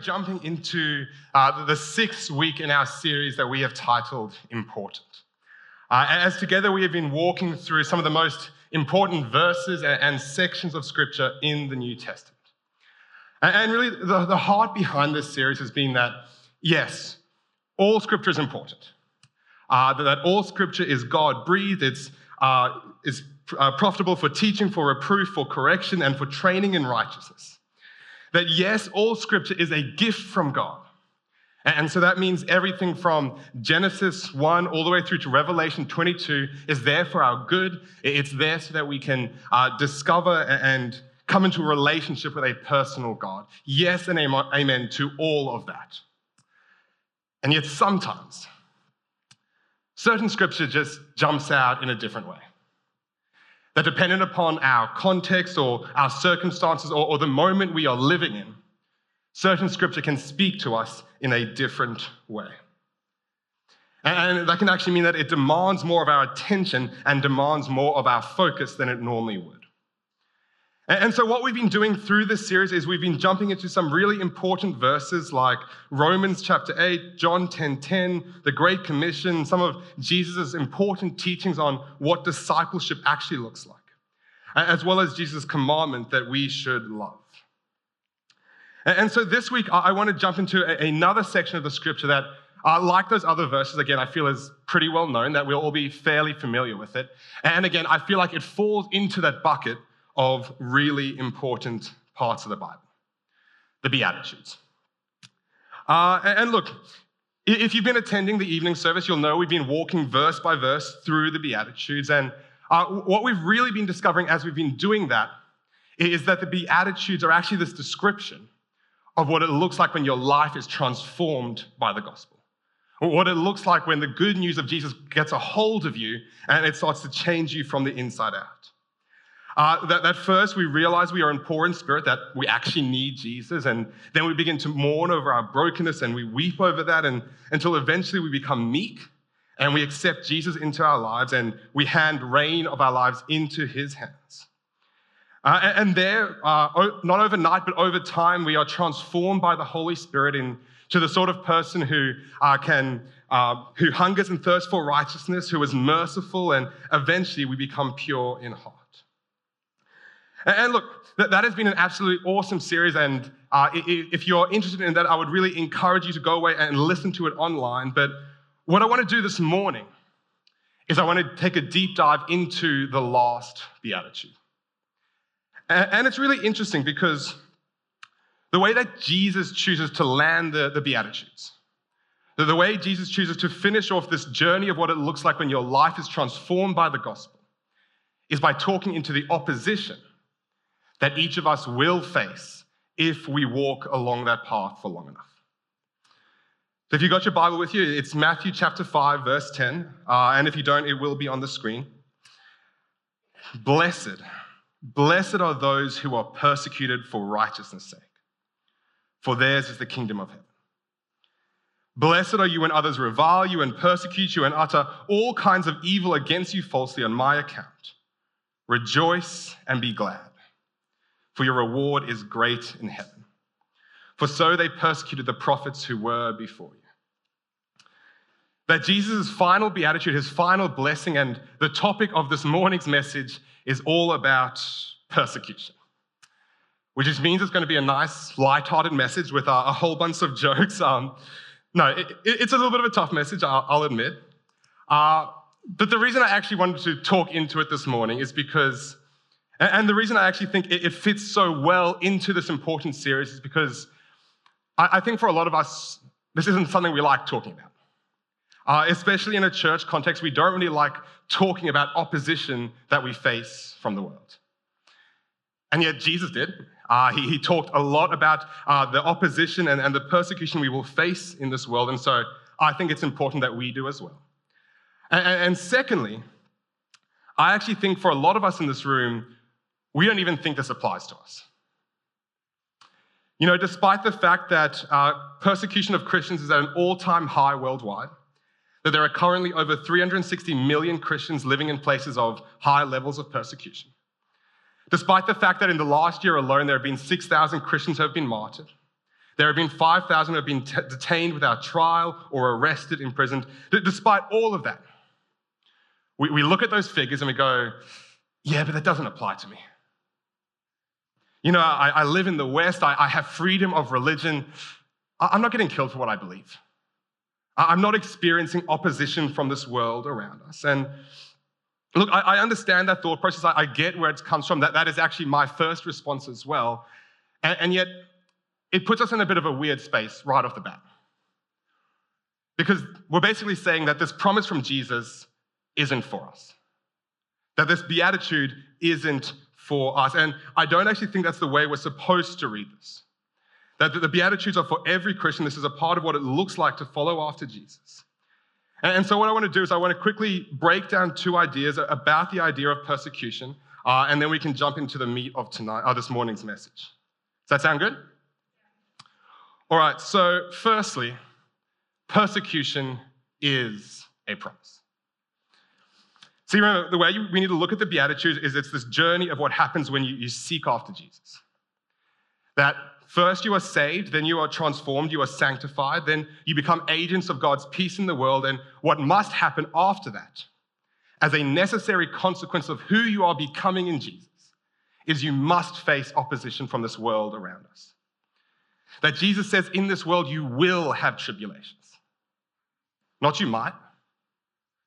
jumping into uh, the sixth week in our series that we have titled Important. Uh, as together we have been walking through some of the most important verses and, and sections of Scripture in the New Testament. And, and really, the, the heart behind this series has been that, yes, all Scripture is important. Uh, that, that all Scripture is God breathed, it's, uh, is uh, profitable for teaching, for reproof, for correction, and for training in righteousness. That yes, all Scripture is a gift from God. And so that means everything from Genesis 1 all the way through to Revelation 22 is there for our good. It's there so that we can uh, discover and come into a relationship with a personal God. Yes, and amen to all of that. And yet sometimes, certain scripture just jumps out in a different way. That dependent upon our context or our circumstances or, or the moment we are living in, certain scripture can speak to us in a different way. And that can actually mean that it demands more of our attention and demands more of our focus than it normally would. And so, what we've been doing through this series is we've been jumping into some really important verses like Romans chapter 8, John 10 10, the Great Commission, some of Jesus' important teachings on what discipleship actually looks like, as well as Jesus' commandment that we should love. And so, this week, I want to jump into another section of the scripture that, uh, like those other verses, again, I feel is pretty well known, that we'll all be fairly familiar with it. And again, I feel like it falls into that bucket of really important parts of the Bible the Beatitudes. Uh, and look, if you've been attending the evening service, you'll know we've been walking verse by verse through the Beatitudes. And uh, what we've really been discovering as we've been doing that is that the Beatitudes are actually this description of what it looks like when your life is transformed by the gospel. What it looks like when the good news of Jesus gets a hold of you and it starts to change you from the inside out. Uh, that, that first we realize we are in poor in spirit, that we actually need Jesus, and then we begin to mourn over our brokenness and we weep over that and, until eventually we become meek and we accept Jesus into our lives and we hand reign of our lives into his hands. Uh, and, and, there, uh, not overnight, but over time, we are transformed by the Holy Spirit into the sort of person who uh, can, uh, who hungers and thirsts for righteousness, who is merciful, and eventually we become pure in heart. And look, that has been an absolutely awesome series. And uh, if you're interested in that, I would really encourage you to go away and listen to it online. But what I want to do this morning is I want to take a deep dive into the last beatitude. And it's really interesting because the way that Jesus chooses to land the, the beatitudes, the way Jesus chooses to finish off this journey of what it looks like when your life is transformed by the gospel, is by talking into the opposition that each of us will face if we walk along that path for long enough. So if you've got your Bible with you, it's Matthew chapter 5, verse 10. Uh, and if you don't, it will be on the screen. Blessed, blessed are those who are persecuted for righteousness' sake, for theirs is the kingdom of heaven. Blessed are you when others revile you and persecute you and utter all kinds of evil against you falsely on my account. Rejoice and be glad for your reward is great in heaven. For so they persecuted the prophets who were before you. That Jesus' final beatitude, his final blessing, and the topic of this morning's message is all about persecution. Which just means it's going to be a nice, light-hearted message with a, a whole bunch of jokes. Um, no, it, it's a little bit of a tough message, I'll, I'll admit. Uh, but the reason I actually wanted to talk into it this morning is because and the reason I actually think it fits so well into this important series is because I think for a lot of us, this isn't something we like talking about. Uh, especially in a church context, we don't really like talking about opposition that we face from the world. And yet, Jesus did. Uh, he, he, talked a lot about uh, the opposition and, and the persecution we will face in this world. And so I think it's important that we do as well. And, and secondly, I actually think for a lot of us in this room, we don't even think this applies to us. You know, despite the fact that uh, persecution of Christians is at an all time high worldwide, that there are currently over 360 million Christians living in places of high levels of persecution. Despite the fact that in the last year alone there have been 6,000 Christians who have been martyred, There have been 5,000 who have been t- detained without trial or arrested, imprisoned. D- despite all of that, we, we look at those figures and we go, yeah, but that doesn't apply to me. You know, I, I live in the West, I, I have freedom of religion. I, I'm not getting killed for what I believe. I, I'm not experiencing opposition from this world around us. And look, I, I understand that thought process. I, I, get where it comes from. That, that is actually my first response as well. And, and yet, it puts us in a bit of a weird space right off the bat. Because we're basically saying that this promise from Jesus isn't for us, that this beatitude isn't for us. And I don't actually think that's the way we're supposed to read this. That the Beatitudes are for every Christian. This is a part of what it looks like to follow after Jesus. And so, what I want to do is, I want to quickly break down two ideas about the idea of persecution, uh, and then we can jump into the meat of tonight, uh, this morning's message. Does that sound good? All right, so firstly, persecution is a promise. See, remember, the way you, we need to look at the Beatitudes is it's this journey of what happens when you, you seek after Jesus. That first you are saved, then you are transformed, you are sanctified, then you become agents of God's peace in the world. And what must happen after that, as a necessary consequence of who you are becoming in Jesus, is you must face opposition from this world around us. That Jesus says, in this world, you will have tribulations. Not you might.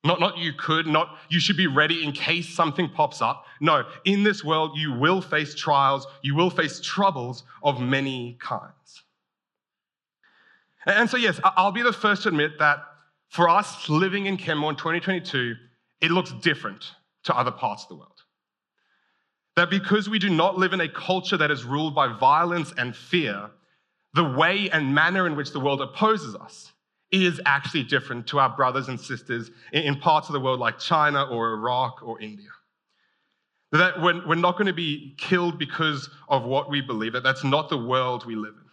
Not, not you could, not you should be ready in case something pops up. No, in this world, you will face trials, you will face troubles of many kinds. And so, yes, I'll be the first to admit that for us living in Kenmore in 2022, it looks different to other parts of the world. That because we do not live in a culture that is ruled by violence and fear, the way and manner in which the world opposes us is actually different to our brothers and sisters in parts of the world like China or Iraq or India. That we're, not going to be killed because of what we believe, that that's not the world we live in.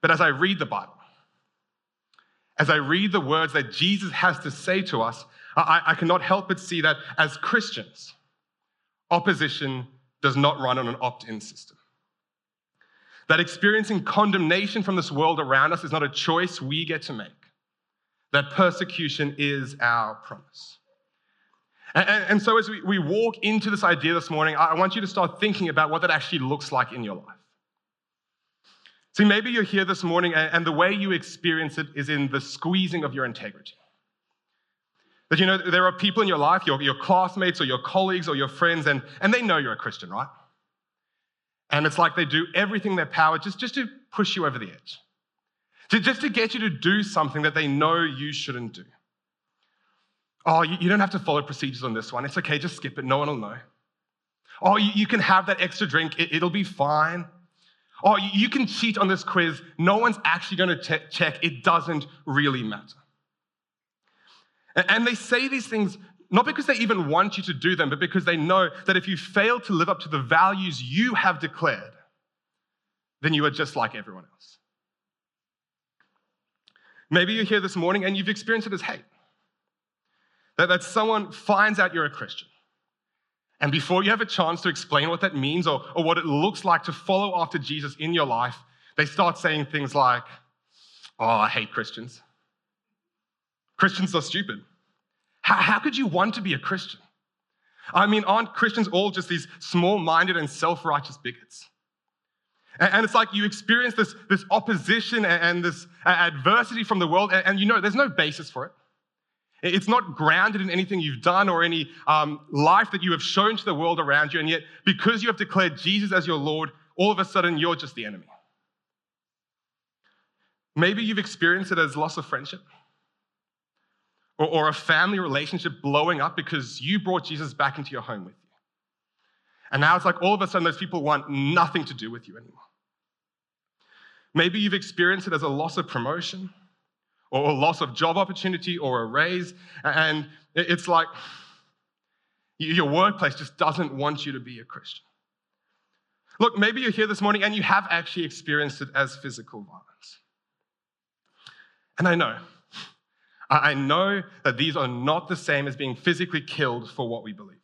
But as I read the Bible, as I read the words that Jesus has to say to us, I, I cannot help but see that as Christians, opposition does not run on an opt in system. That experiencing condemnation from this world around us is not a choice we get to make. That persecution is our promise. And, and, so, as we, we walk into this idea this morning, I want you to start thinking about what that actually looks like in your life. See, maybe you're here this morning and, and the way you experience it is in the squeezing of your integrity. That you know, there are people in your life, your, your classmates or your colleagues or your friends, and, and they know you're a Christian, right? And it's like they do everything in their power just, just to push you over the edge, to, just to get you to do something that they know you shouldn't do. Oh, you, you don't have to follow procedures on this one. It's okay, just skip it. No one will know. Oh, you, you can have that extra drink, it, it'll be fine. Oh, you, you can cheat on this quiz. No one's actually going to check. It doesn't really matter. And, and they say these things not because they even want you to do them, but because they know that if you fail to live up to the values you have declared, then you are just like everyone else. Maybe you're here this morning and you've experienced it as hate. That, that someone finds out you're a Christian. And before you have a chance to explain what that means or, or what it looks like to follow after Jesus in your life, they start saying things like, Oh, I hate Christians. Christians are stupid. How, how could you want to be a Christian? I mean, aren't Christians all just these small minded and self righteous bigots? And, it's like you experience this, this opposition and, this adversity from the world, and, and, you know there's no basis for it. It's not grounded in anything you've done or any um, life that you have shown to the world around you, and yet because you have declared Jesus as your Lord, all of a sudden you're just the enemy. Maybe you've experienced it as loss of friendship or, or a family relationship blowing up because you brought Jesus back into your home with you. And now it's like all of a sudden those people want nothing to do with you anymore. Maybe you've experienced it as a loss of promotion or a loss of job opportunity or a raise. And it's like your workplace just doesn't want you to be a Christian. Look, maybe you're here this morning and you have actually experienced it as physical violence. And I know I know that these are not the same as being physically killed for what we believe.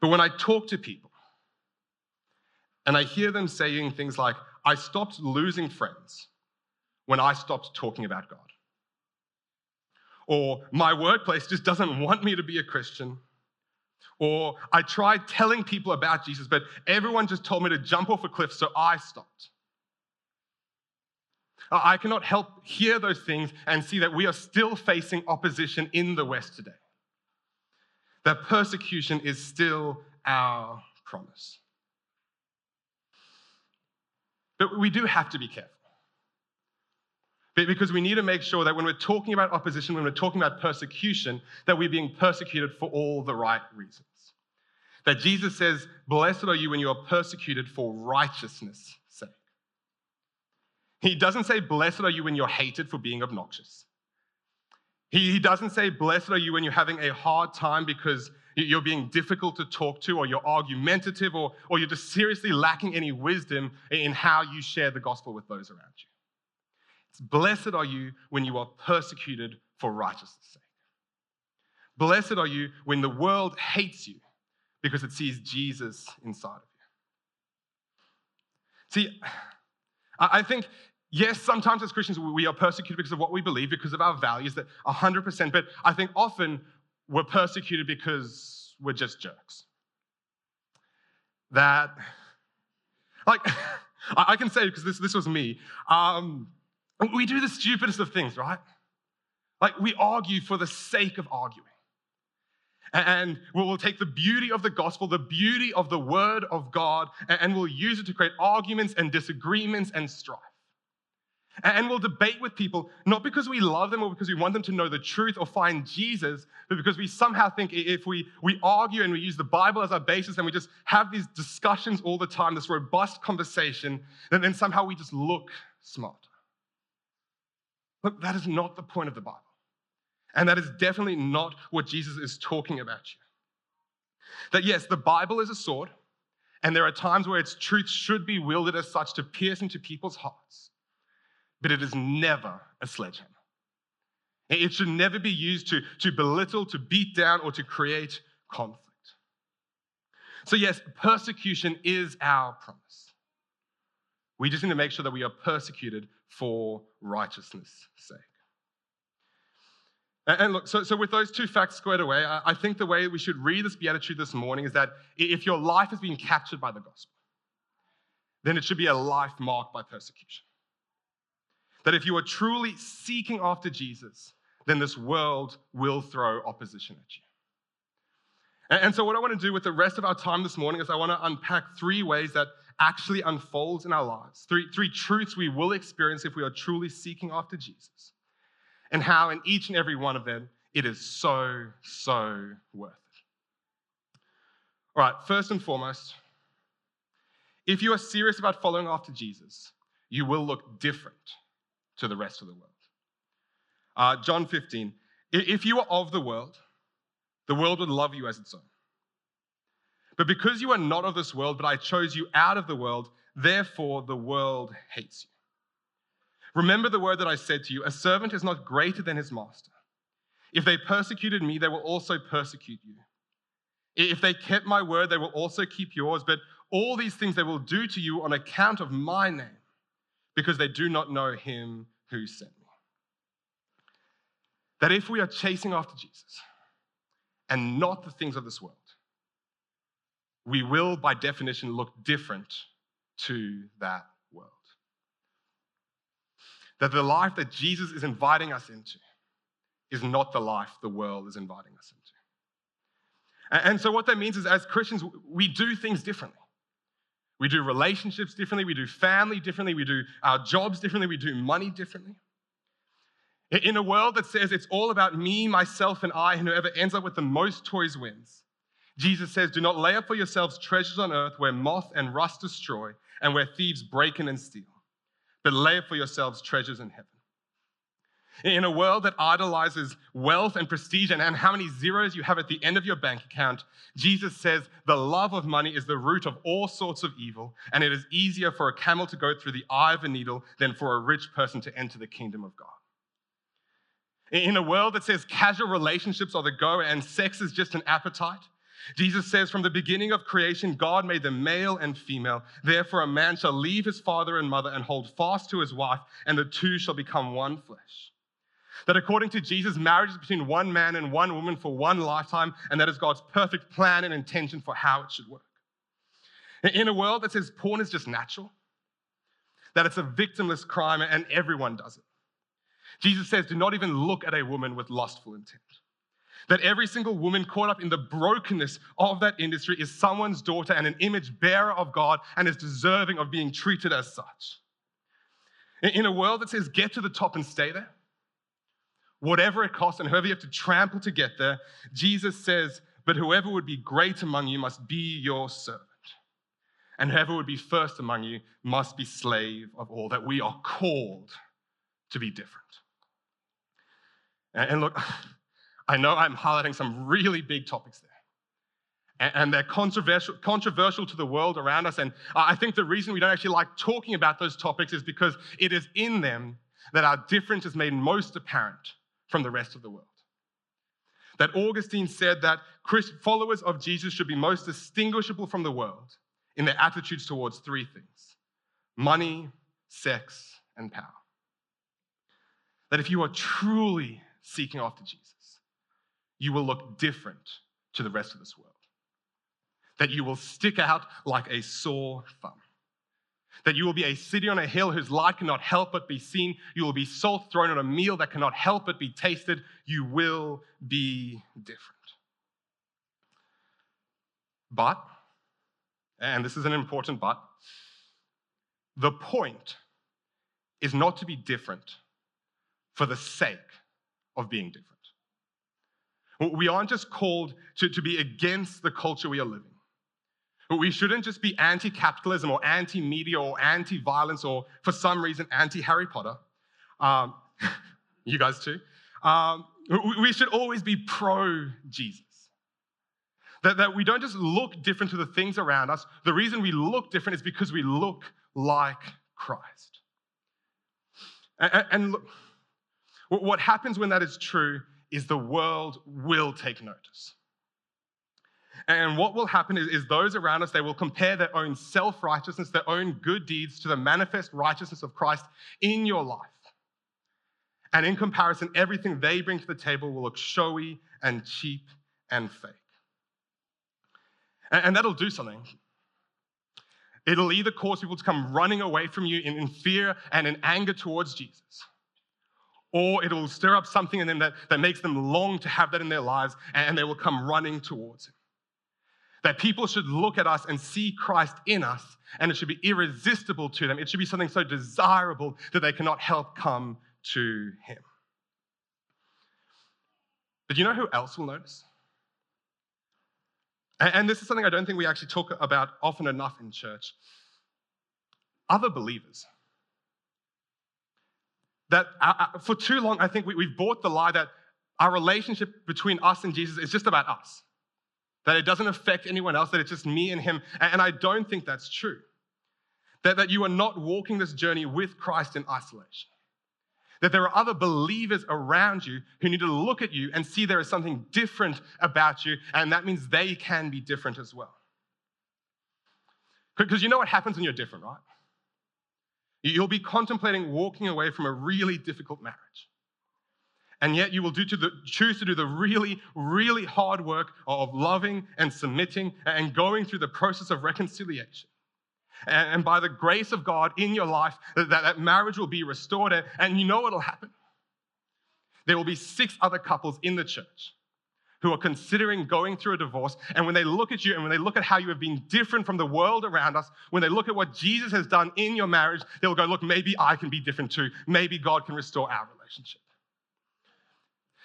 But when I talk to people and I hear them saying things like, I stopped losing friends when I stopped talking about God. Or my workplace just doesn't want me to be a Christian. Or I tried telling people about Jesus, but everyone just told me to jump off a cliff, so I stopped. I cannot help hear those things and see that we are still facing opposition in the West today. That persecution is still our promise. But we do have to be careful. Because we need to make sure that when we're talking about opposition, when we're talking about persecution, that we're being persecuted for all the right reasons. That Jesus says, Blessed are you when you are persecuted for righteousness'. He doesn't say, Blessed are you when you're hated for being obnoxious. He, he doesn't say, Blessed are you when you're having a hard time because you're being difficult to talk to, or you're argumentative, or, or you're just seriously lacking any wisdom in how you share the gospel with those around you. It's blessed are you when you are persecuted for righteousness' sake. Blessed are you when the world hates you because it sees Jesus inside of you. See, I think, yes, sometimes as Christians we are persecuted because of what we believe, because of our values, that 100%, but I think often we're persecuted because we're just jerks. That, like, I can say because this, this was me. Um, we do the stupidest of things, right? Like we argue for the sake of arguing. And we'll take the beauty of the gospel, the beauty of the word of God, and we'll use it to create arguments and disagreements and strife. And we'll debate with people, not because we love them or because we want them to know the truth or find Jesus, but because we somehow think if we, we argue and we use the Bible as our basis and we just have these discussions all the time, this robust conversation, then, then somehow we just look smart. Look, that is not the point of the Bible. And that is definitely not what Jesus is talking about here. That yes, the Bible is a sword, and there are times where its truth should be wielded as such to pierce into people's hearts, but it is never a sledgehammer. It should never be used to, to belittle, to beat down, or to create conflict. So, yes, persecution is our promise. We just need to make sure that we are persecuted for righteousness' sake. And look, so, so with those two facts squared away, I think the way we should read this beatitude this morning is that if your life has been captured by the gospel, then it should be a life marked by persecution. That if you are truly seeking after Jesus, then this world will throw opposition at you. And so, what I want to do with the rest of our time this morning is I want to unpack three ways that actually unfolds in our lives. Three, three truths we will experience if we are truly seeking after Jesus. And how, in each and every one of them, it is so, so worth it. All right, first and foremost, if you are serious about following after Jesus, you will look different to the rest of the world. Uh, John 15, if you are of the world, the world would love you as its own. But because you are not of this world, but I chose you out of the world, therefore the world hates you. Remember the word that I said to you a servant is not greater than his master. If they persecuted me, they will also persecute you. If they kept my word, they will also keep yours. But all these things they will do to you on account of my name, because they do not know him who sent me. That if we are chasing after Jesus and not the things of this world, we will, by definition, look different to that world. That the life that Jesus is inviting us into is not the life the world is inviting us into. And so, what that means is, as Christians, we do things differently. We do relationships differently, we do family differently, we do our jobs differently, we do money differently. In a world that says it's all about me, myself, and I, and whoever ends up with the most toys wins, Jesus says, Do not lay up for yourselves treasures on earth where moth and rust destroy and where thieves break in and steal, but lay up for yourselves treasures in heaven. In a world that idolizes wealth and prestige and, and how many zeros you have at the end of your bank account, Jesus says the love of money is the root of all sorts of evil, and it is easier for a camel to go through the eye of a needle than for a rich person to enter the kingdom of God. In a world that says casual relationships are the go and sex is just an appetite, Jesus says, From the beginning of creation, God made them male and female. Therefore, a man shall leave his father and mother and hold fast to his wife, and the two shall become one flesh. That according to Jesus, marriage is between one man and one woman for one lifetime, and that is God's perfect plan and intention for how it should work. In a world that says porn is just natural, that it's a victimless crime and everyone does it, Jesus says, do not even look at a woman with lustful intent. That every single woman caught up in the brokenness of that industry is someone's daughter and an image bearer of God and is deserving of being treated as such. In a world that says, get to the top and stay there, whatever it costs and whoever you have to trample to get there, Jesus says, but whoever would be great among you must be your servant. And whoever would be first among you must be slave of all, that we are called to be different. And look, I know I'm highlighting some really big topics there. And they're controversial, controversial to the world around us. And I think the reason we don't actually like talking about those topics is because it is in them that our difference is made most apparent from the rest of the world. That Augustine said that followers of Jesus should be most distinguishable from the world in their attitudes towards three things money, sex, and power. That if you are truly seeking after Jesus, you will look different to the rest of this world. That you will stick out like a sore thumb. That you will be a city on a hill whose light cannot help but be seen. You will be salt thrown on a meal that cannot help but be tasted. You will be different. But, and this is an important but, the point is not to be different for the sake of being different. We aren't just called to, to be against the culture we are living. We shouldn't just be anti capitalism or anti media or anti violence or, for some reason, anti Harry Potter. Um, you guys too. Um, we should always be pro Jesus. That, that we don't just look different to the things around us. The reason we look different is because we look like Christ. And, and look, what happens when that is true is the world will take notice. And what will happen is, is those around us, they will compare their own self righteousness, their own good deeds to the manifest righteousness of Christ in your life. And in comparison, everything they bring to the table will look showy and cheap and fake. And, and that'll do something. It'll either cause people to come running away from you in, in fear and in anger towards Jesus or it'll stir up something in them that, that makes them long to have that in their lives and they will come running towards Him. That people should look at us and see Christ in us, and it should be irresistible to them. It should be something so desirable that they cannot help come to Him. But you know who else will notice? And this is something I don't think we actually talk about often enough in church. Other believers. That uh, uh, for too long, I think we've bought the lie that our relationship between us and Jesus is just about us, that it doesn't affect anyone else, that it's just me and him. And I don't think that's true. That, that you are not walking this journey with Christ in isolation. That there are other believers around you who need to look at you and see there is something different about you, and that means they can be different as well. Because you know what happens when you're different, right? You'll be contemplating walking away from a really difficult marriage. And yet you will do to the, choose to do the really, really hard work of loving and submitting and going through the process of reconciliation. And, and by the grace of God in your life, that, that marriage will be restored. And you know what will happen? There will be six other couples in the church who are considering going through a divorce, and when they look at you and when they look at how you have been different from the world around us, when they look at what Jesus has done in your marriage, they'll go, Look, maybe I can be different too. Maybe God can restore our relationship.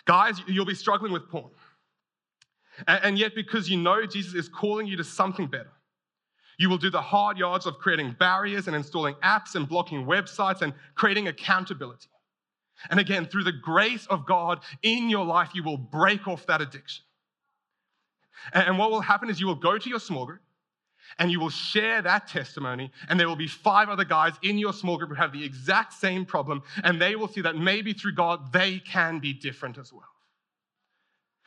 Guys, you'll be struggling with porn. And yet, because you know Jesus is calling you to something better, you will do the hard yards of creating barriers and installing apps and blocking websites and creating accountability. And again, through the grace of God in your life, you will break off that addiction. And what will happen is you will go to your small group and you will share that testimony, and there will be five other guys in your small group who have the exact same problem, and they will see that maybe through God, they can be different as well.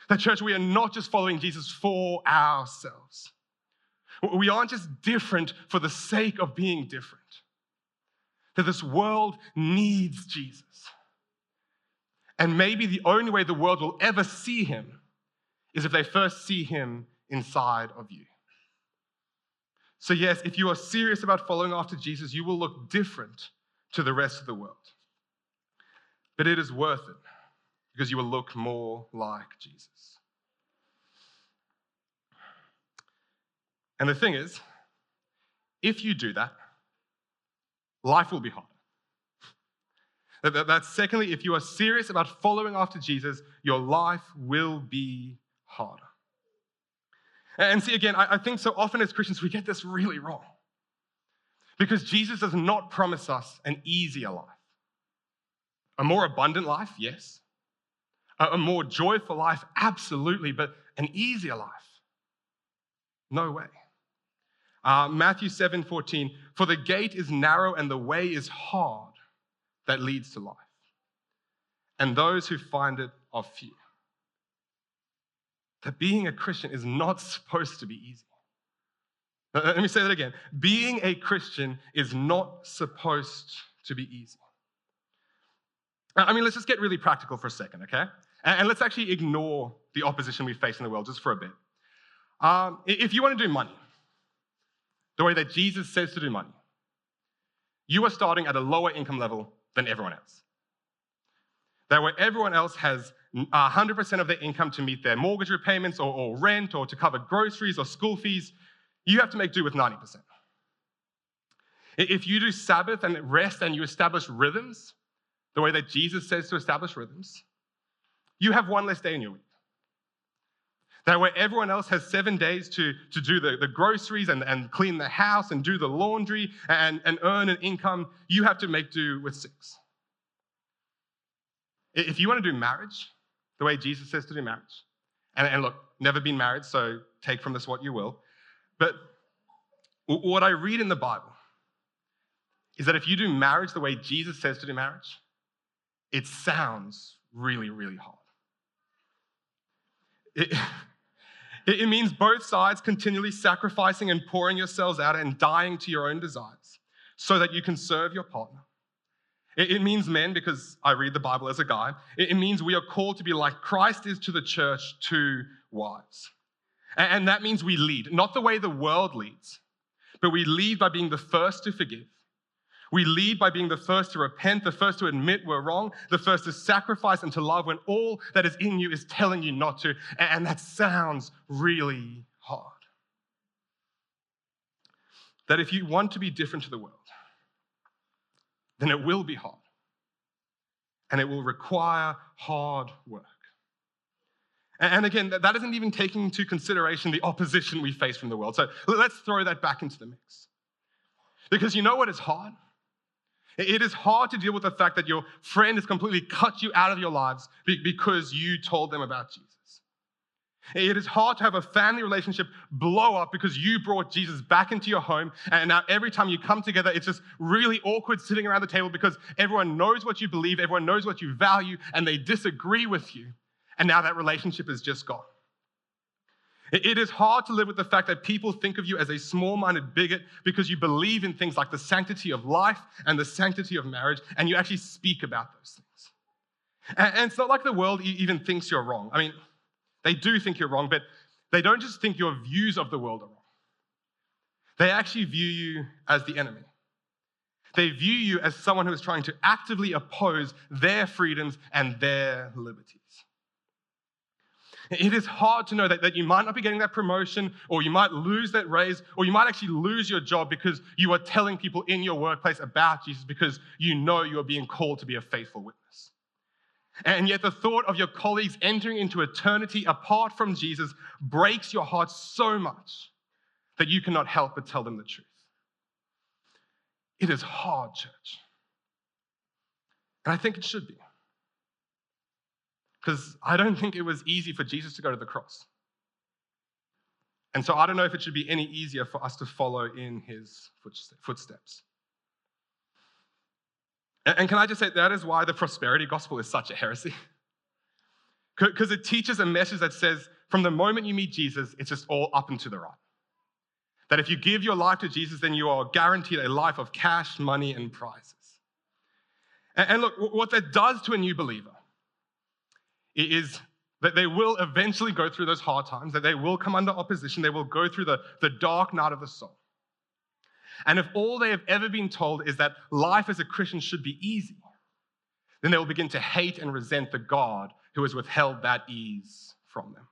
That, church, we are not just following Jesus for ourselves. We aren't just different for the sake of being different. That this world needs Jesus. And maybe the only way the world will ever see him is if they first see him inside of you. So, yes, if you are serious about following after Jesus, you will look different to the rest of the world. But it is worth it because you will look more like Jesus. And the thing is, if you do that, life will be hard. That's secondly, if you are serious about following after Jesus, your life will be harder. And see, again, I think so often as Christians we get this really wrong. Because Jesus does not promise us an easier life. A more abundant life, yes. A more joyful life, absolutely. But an easier life, no way. Uh, Matthew 7 14, for the gate is narrow and the way is hard that leads to life. And those who find it are few. That being a Christian is not supposed to be easy. Let me say that again. Being a Christian is not supposed to be easy. I mean, let's just get really practical for a second, okay? And let's actually ignore the opposition we face in the world just for a bit. Um, if you want to do money, the way that Jesus says to do money, you are starting at a lower income level than everyone else. That where everyone else has Mm. Uh, 100% of their income to meet their mortgage repayments or, or rent or to cover groceries or school fees, you have to make do with 90%. If you do Sabbath and rest and you establish rhythms, the way that Jesus says to establish rhythms, you have one less day in your week. That where everyone else has seven days to, to do the, the groceries and, and clean the house and do the laundry and, and earn an income, you have to make do with six. If you want to do marriage, the way Jesus says to do marriage, and, and look, never been married, so take from this what you will. But what I read in the Bible is that if you do marriage the way Jesus says to do marriage, it sounds really, really hard. It, it means both sides continually sacrificing and pouring yourselves out and dying to your own desires so that you can serve your partner. It means men, because I read the Bible as a guy, it means we are called to be like Christ is to the church to wives. And that means we lead, not the way the world leads, but we lead by being the first to forgive. We lead by being the first to repent, the first to admit we're wrong, the first to sacrifice and to love when all that is in you is telling you not to. And that sounds really hard. That if you want to be different to the world, then it will be hard. And it will require hard work. And again, that isn't even taking into consideration the opposition we face from the world. So let's throw that back into the mix. Because you know what is hard? It is hard to deal with the fact that your friend has completely cut you out of your lives because you told them about Jesus. It is hard to have a family relationship blow up because you brought Jesus back into your home. And now every time you come together, it's just really awkward sitting around the table because everyone knows what you believe, everyone knows what you value, and they disagree with you. And now that relationship is just gone. It is hard to live with the fact that people think of you as a small minded bigot because you believe in things like the sanctity of life and the sanctity of marriage, and you actually speak about those things. And it's not like the world even thinks you're wrong. I mean, they do think you're wrong, but they don't just think your views of the world are wrong. They actually view you as the enemy. They view you as someone who is trying to actively oppose their freedoms and their liberties. It is hard to know that, that you might not be getting that promotion, or you might lose that raise, or you might actually lose your job because you are telling people in your workplace about Jesus because you know you are being called to be a faithful witness. And yet, the thought of your colleagues entering into eternity apart from Jesus breaks your heart so much that you cannot help but tell them the truth. It is hard, church. And I think it should be. Because I don't think it was easy for Jesus to go to the cross. And so I don't know if it should be any easier for us to follow in his footsteps. And can I just say that is why the prosperity gospel is such a heresy? Because it teaches a message that says from the moment you meet Jesus, it's just all up and to the right. That if you give your life to Jesus, then you are guaranteed a life of cash, money, and prizes. And look, what that does to a new believer is that they will eventually go through those hard times, that they will come under opposition, they will go through the, the dark night of the soul. And if all they have ever been told is that life as a Christian should be easy, then they will begin to hate and resent the God who has withheld that ease from them.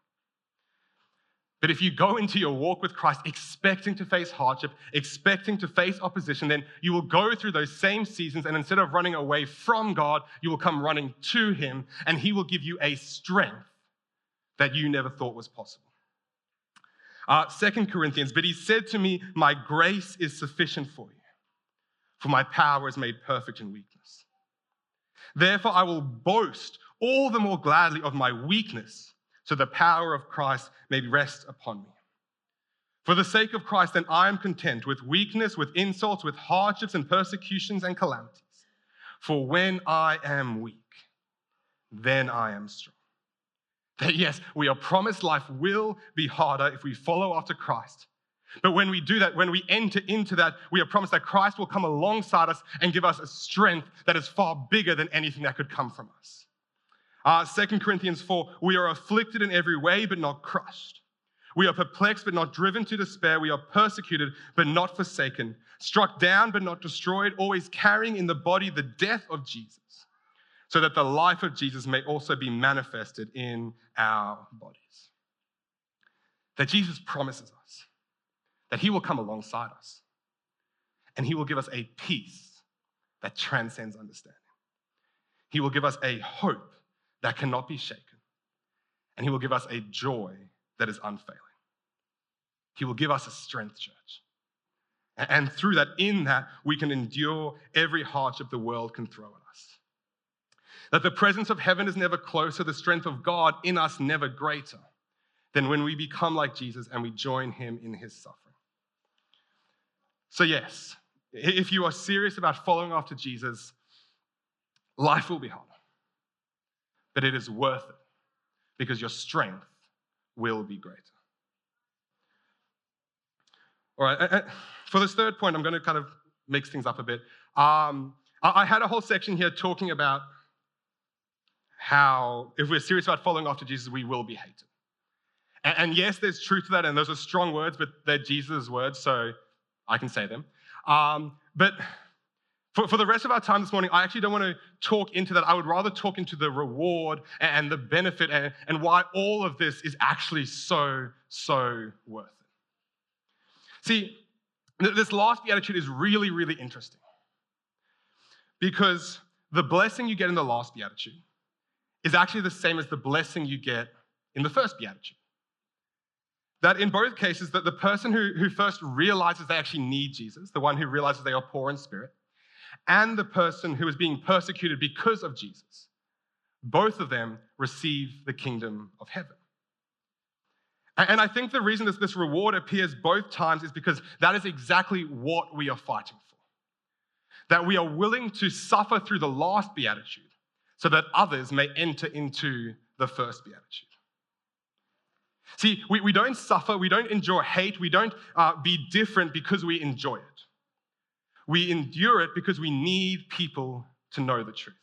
But if you go into your walk with Christ expecting to face hardship, expecting to face opposition, then you will go through those same seasons. And instead of running away from God, you will come running to Him, and He will give you a strength that you never thought was possible. Uh, 2 Corinthians, but He said to me, My grace is sufficient for you, for my power is made perfect in weakness. Therefore, I will boast all the more gladly of my weakness so the power of Christ may rest upon me. For the sake of Christ, then I am content with weakness, with insults, with hardships and persecutions and calamities. For when I am weak, then I am strong. That yes, we are promised life will be harder if we follow after Christ. But when we do that, when we enter into that, we are promised that Christ will come alongside us and give us a strength that is far bigger than anything that could come from us. Uh, 2 Corinthians 4 We are afflicted in every way, but not crushed. We are perplexed, but not driven to despair. We are persecuted, but not forsaken. Struck down, but not destroyed. Always carrying in the body the death of Jesus, so that the life of Jesus may also be manifested in our bodies. That Jesus promises us that he will come alongside us and he will give us a peace that transcends understanding. He will give us a hope that cannot be shaken. And He will give us a joy that is unfailing. He will give us a strength, church. And through that, in that, we can endure every hardship the world can throw at us. That the presence of heaven is never closer, the strength of God in us never greater than when we become like Jesus and we join him in his suffering. So, yes, if you are serious about following after Jesus, life will be hard but it is worth it because your strength will be greater. All right, for this third point, I'm going to kind of mix things up a bit. Um, I had a whole section here talking about how, if we're serious about following after Jesus, we will be hated. And, yes, there's truth to that, and those are strong words, but they're Jesus' words, so I can say them. Um, but for, for the rest of our time this morning, I actually don't want to talk into that. I would rather talk into the reward and the benefit and, and why all of this is actually so, so worth it. See, this last beatitude is really, really interesting because the blessing you get in the last beatitude is actually the same as the blessing you get in the first beatitude. That in both cases, that the person who, who first realizes they actually need Jesus, the one who realizes they are poor in spirit, and the person who is being persecuted because of Jesus, both of them receive the kingdom of heaven. And I think the reason this, this reward appears both times is because that is exactly what we are fighting for. That we are willing to suffer through the last beatitude so that others may enter into the first beatitude. See, we, we don't suffer, we don't endure hate, we don't uh, be different because we enjoy it. We endure it because we need people to know the truth.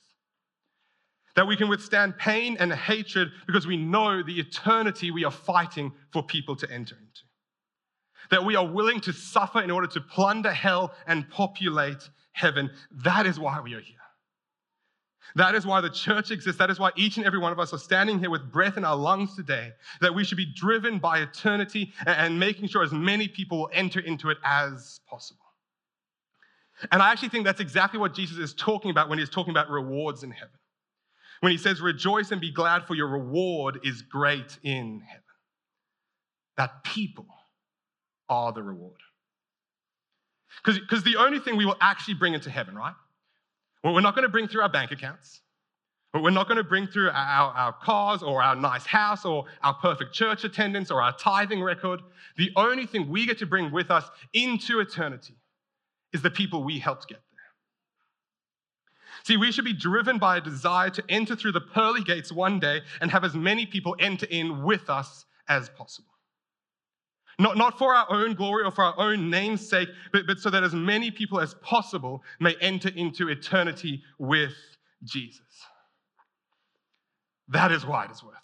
That we can withstand pain and hatred because we know the eternity we are fighting for people to enter into. That we are willing to suffer in order to plunder hell and populate heaven. That is why we are here. That is why the church exists. That is why each and every one of us are standing here with breath in our lungs today. That we should be driven by eternity and making sure as many people will enter into it as possible. And I actually think that's exactly what Jesus is talking about when he's talking about rewards in heaven. When he says, Rejoice and be glad, for your reward is great in heaven. That people are the reward. Because the only thing we will actually bring into heaven, right? Well, we're not going to bring through our bank accounts. We're not going to bring through our, our cars or our nice house or our perfect church attendance or our tithing record. The only thing we get to bring with us into eternity is the people we helped get there. See, we should be driven by a desire to enter through the pearly gates one day and have as many people enter in with us as possible. Not, not for our own glory or for our own name's sake, but, but so that as many people as possible may enter into eternity with Jesus. That is why it is worth it.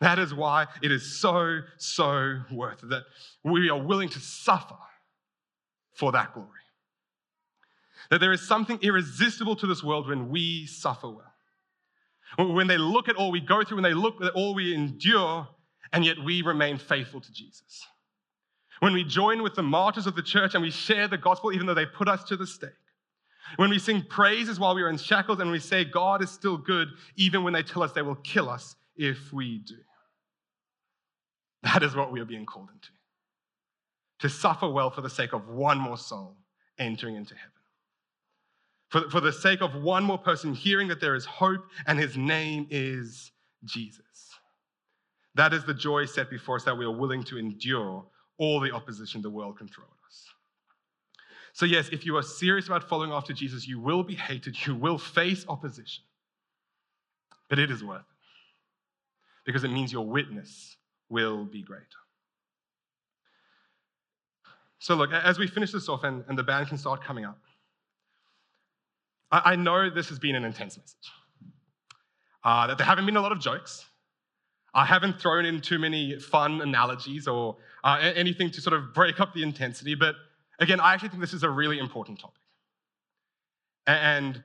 That is why it is so, so worth it that we are willing to suffer for that glory. That there is something irresistible to this world when we suffer well. When they look at all we go through, when they look at all we endure, and yet we remain faithful to Jesus. When we join with the martyrs of the church and we share the gospel, even though they put us to the stake. When we sing praises while we are in shackles and we say God is still good, even when they tell us they will kill us if we do. That is what we are being called into. To suffer well for the sake of one more soul entering into heaven. For, for the sake of one more person hearing that there is hope and his name is Jesus. That is the joy set before us that we are willing to endure all the opposition the world can throw at us. So, yes, if you are serious about following after Jesus, you will be hated, you will face opposition. But it is worth it because it means your witness will be great. So, look, as we finish this off and, and the band can start coming up, I, I know this has been an intense message. Uh, that there haven't been a lot of jokes. I haven't thrown in too many fun analogies or uh, anything to sort of break up the intensity, but again, I actually think this is a really important topic. And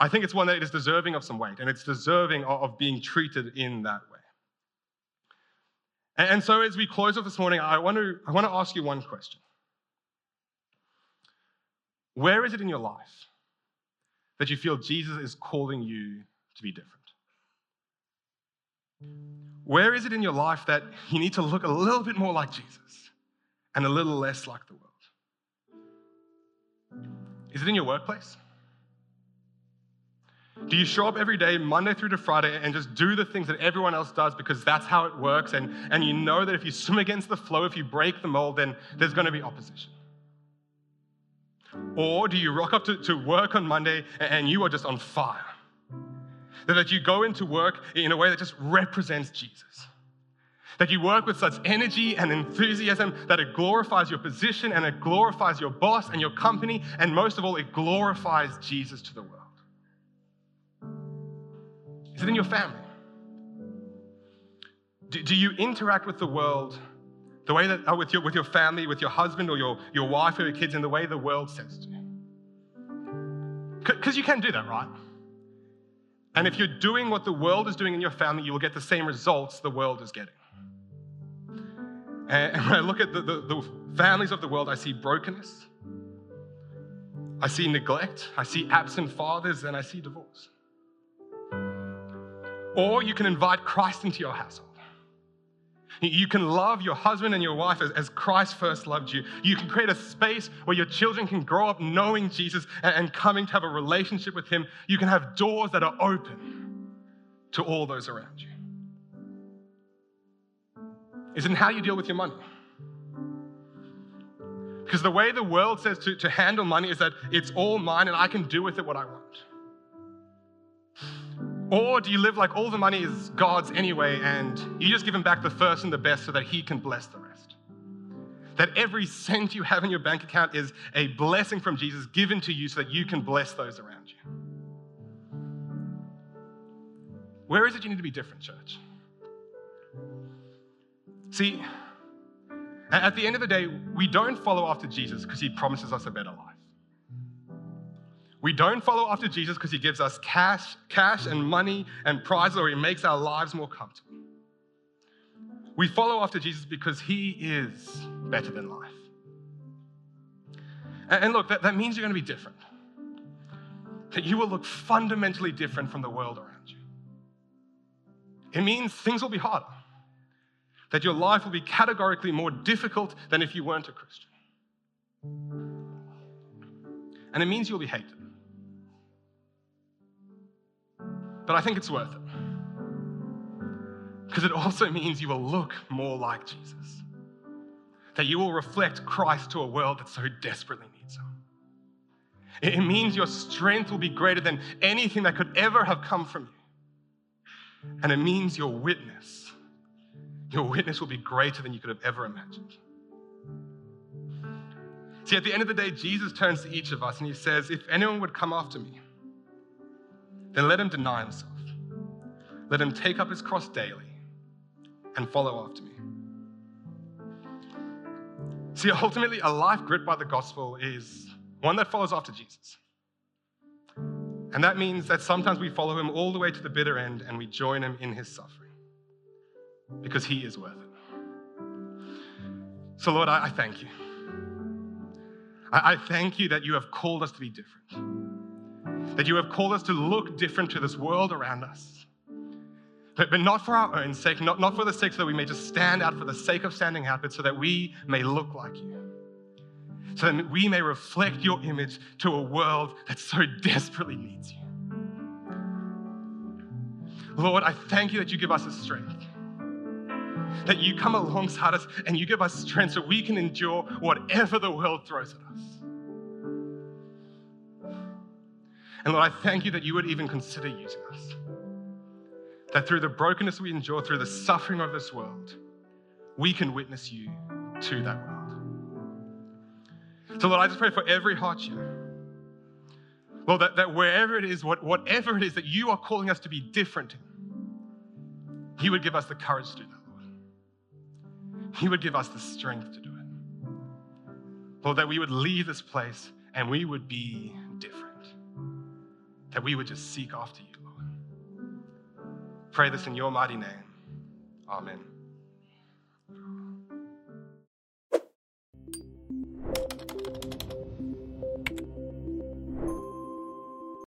I think it's one that is deserving of some weight and it's deserving of being treated in that way. And so, as we close off this morning, I want to, I want to ask you one question Where is it in your life that you feel Jesus is calling you to be different? Where is it in your life that you need to look a little bit more like Jesus and a little less like the world? Is it in your workplace? Do you show up every day, Monday through to Friday, and just do the things that everyone else does because that's how it works? And, and you know that if you swim against the flow, if you break the mold, then there's going to be opposition. Or do you rock up to, to work on Monday and you are just on fire? That you go into work in a way that just represents Jesus. That you work with such energy and enthusiasm that it glorifies your position and it glorifies your boss and your company, and most of all, it glorifies Jesus to the world. Is it in your family? Do, do you interact with the world the way that, uh, with, your, with your family, with your husband or your, your wife or your kids in the way the world says to? Because you can do that, right? And if you're doing what the world is doing in your family, you will get the same results the world is getting. And when I look at the, the, the families of the world, I see brokenness, I see neglect, I see absent fathers, and I see divorce. Or you can invite Christ into your household. You can love your husband and your wife as, as, Christ first loved you. You can create a space where your children can grow up knowing Jesus and, and coming to have a relationship with Him. You can have doors that are open to all those around you. Is in how you deal with your money. Because the way the world says to, to handle money is that it's all mine and I can do with it what I want. Or do you live like all the money is God's anyway and you just give him back the first and the best so that he can bless the rest? That every cent you have in your bank account is a blessing from Jesus given to you so that you can bless those around you. Where is it you need to be different, church? See, at the end of the day, we don't follow after Jesus because he promises us a better life. We don't follow after Jesus because he gives us cash, cash and money and prizes, or he makes our lives more comfortable. We follow after Jesus because he is better than life. And, and look, that, that means you're going to be different. That you will look fundamentally different from the world around you. It means things will be harder. That your life will be categorically more difficult than if you weren't a Christian. And it means you'll be hated. But I think it's worth it. Because it also means you will look more like Jesus. That you will reflect Christ to a world that so desperately needs him. It means your strength will be greater than anything that could ever have come from you. And it means your witness, your witness will be greater than you could have ever imagined. See, at the end of the day, Jesus turns to each of us and he says, If anyone would come after me, then let him deny himself. Let him take up his cross daily and follow after me. See, ultimately, a life gripped by the gospel is one that follows after Jesus. And that means that sometimes we follow him all the way to the bitter end and we join him in his suffering because he is worth it. So, Lord, I, I thank you. I, I thank you that you have called us to be different, that you have called us to look different to this world around us. But, but not for our own sake, not, not for the sake so that we may just stand out for the sake of standing out, but so that we may look like you so that we may reflect your image to a world that so desperately needs you. Lord, I thank you that you give us a strength. That you come alongside us and you give us strength so we can endure whatever the world throws at us. And Lord, I thank you that you would even consider using us. That through the brokenness we endure, through the suffering of this world, we can witness you to that world. So, Lord, I just pray for every heart here. Lord, that, that wherever it is, what, whatever it is that you are calling us to be different in, He would give us the courage to do that, Lord. He would give us the strength to do it. Lord, that we would leave this place and we would be different. That we would just seek after you, Lord. Pray this in your mighty name. Amen.